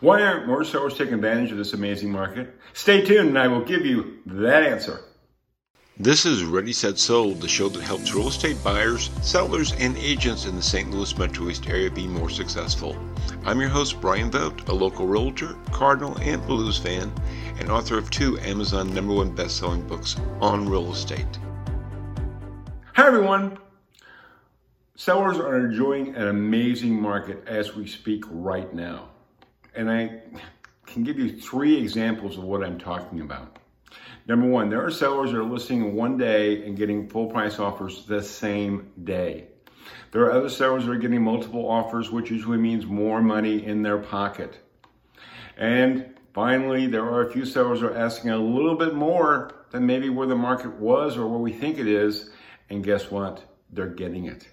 Why aren't more sellers taking advantage of this amazing market? Stay tuned and I will give you that answer. This is Ready Set Sold, the show that helps real estate buyers, sellers, and agents in the St. Louis Metro East area be more successful. I'm your host, Brian Vogt, a local realtor, Cardinal, and Blues fan, and author of two Amazon number one best selling books on real estate. Hi, everyone. Sellers are enjoying an amazing market as we speak right now. And I can give you three examples of what I'm talking about. Number one, there are sellers that are listing one day and getting full price offers the same day. There are other sellers that are getting multiple offers, which usually means more money in their pocket. And finally, there are a few sellers that are asking a little bit more than maybe where the market was or where we think it is. And guess what? They're getting it.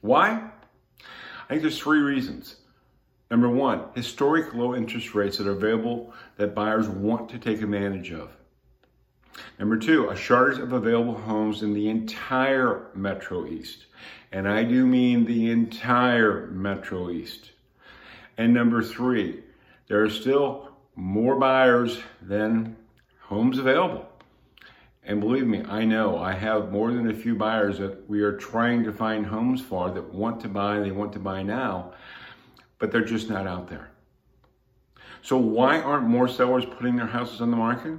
Why? I think there's three reasons. Number one, historic low interest rates that are available that buyers want to take advantage of. Number two, a shortage of available homes in the entire Metro East. And I do mean the entire Metro East. And number three, there are still more buyers than homes available. And believe me, I know I have more than a few buyers that we are trying to find homes for that want to buy, they want to buy now, but they're just not out there. So, why aren't more sellers putting their houses on the market?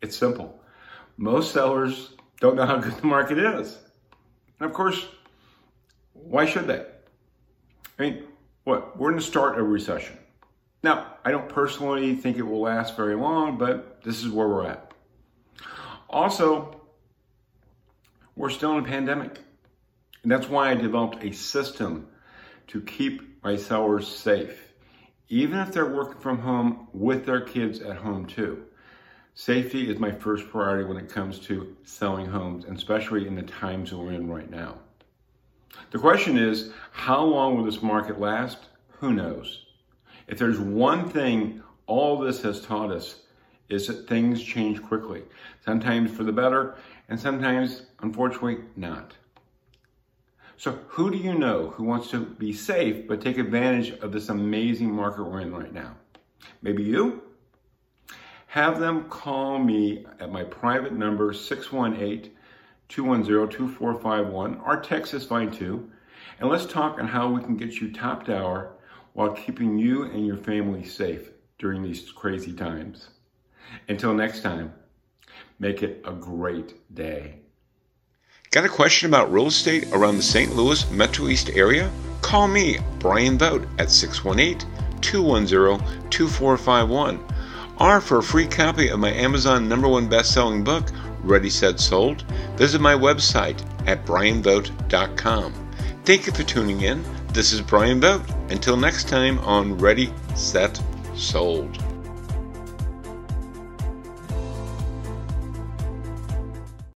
It's simple. Most sellers don't know how good the market is. And of course, why should they? I mean, what? We're in the start a recession. Now, I don't personally think it will last very long, but this is where we're at. Also, we're still in a pandemic. And that's why I developed a system to keep my sellers safe, even if they're working from home with their kids at home too. Safety is my first priority when it comes to selling homes, especially in the times we're in right now. The question is, how long will this market last? Who knows? If there's one thing all this has taught us is that things change quickly, sometimes for the better, and sometimes, unfortunately, not. So, who do you know who wants to be safe but take advantage of this amazing market we're in right now? Maybe you? have them call me at my private number 618 210 2451. Our text is fine too. And let's talk on how we can get you top dollar while keeping you and your family safe during these crazy times. Until next time, make it a great day. Got a question about real estate around the St. Louis Metro East area? Call me, Brian Vogt, at 618 210 2451 or for a free copy of my Amazon number one best-selling book, Ready Set Sold, visit my website at brianvogt.com. Thank you for tuning in. This is Brian Vogt. Until next time on Ready, Set, Sold.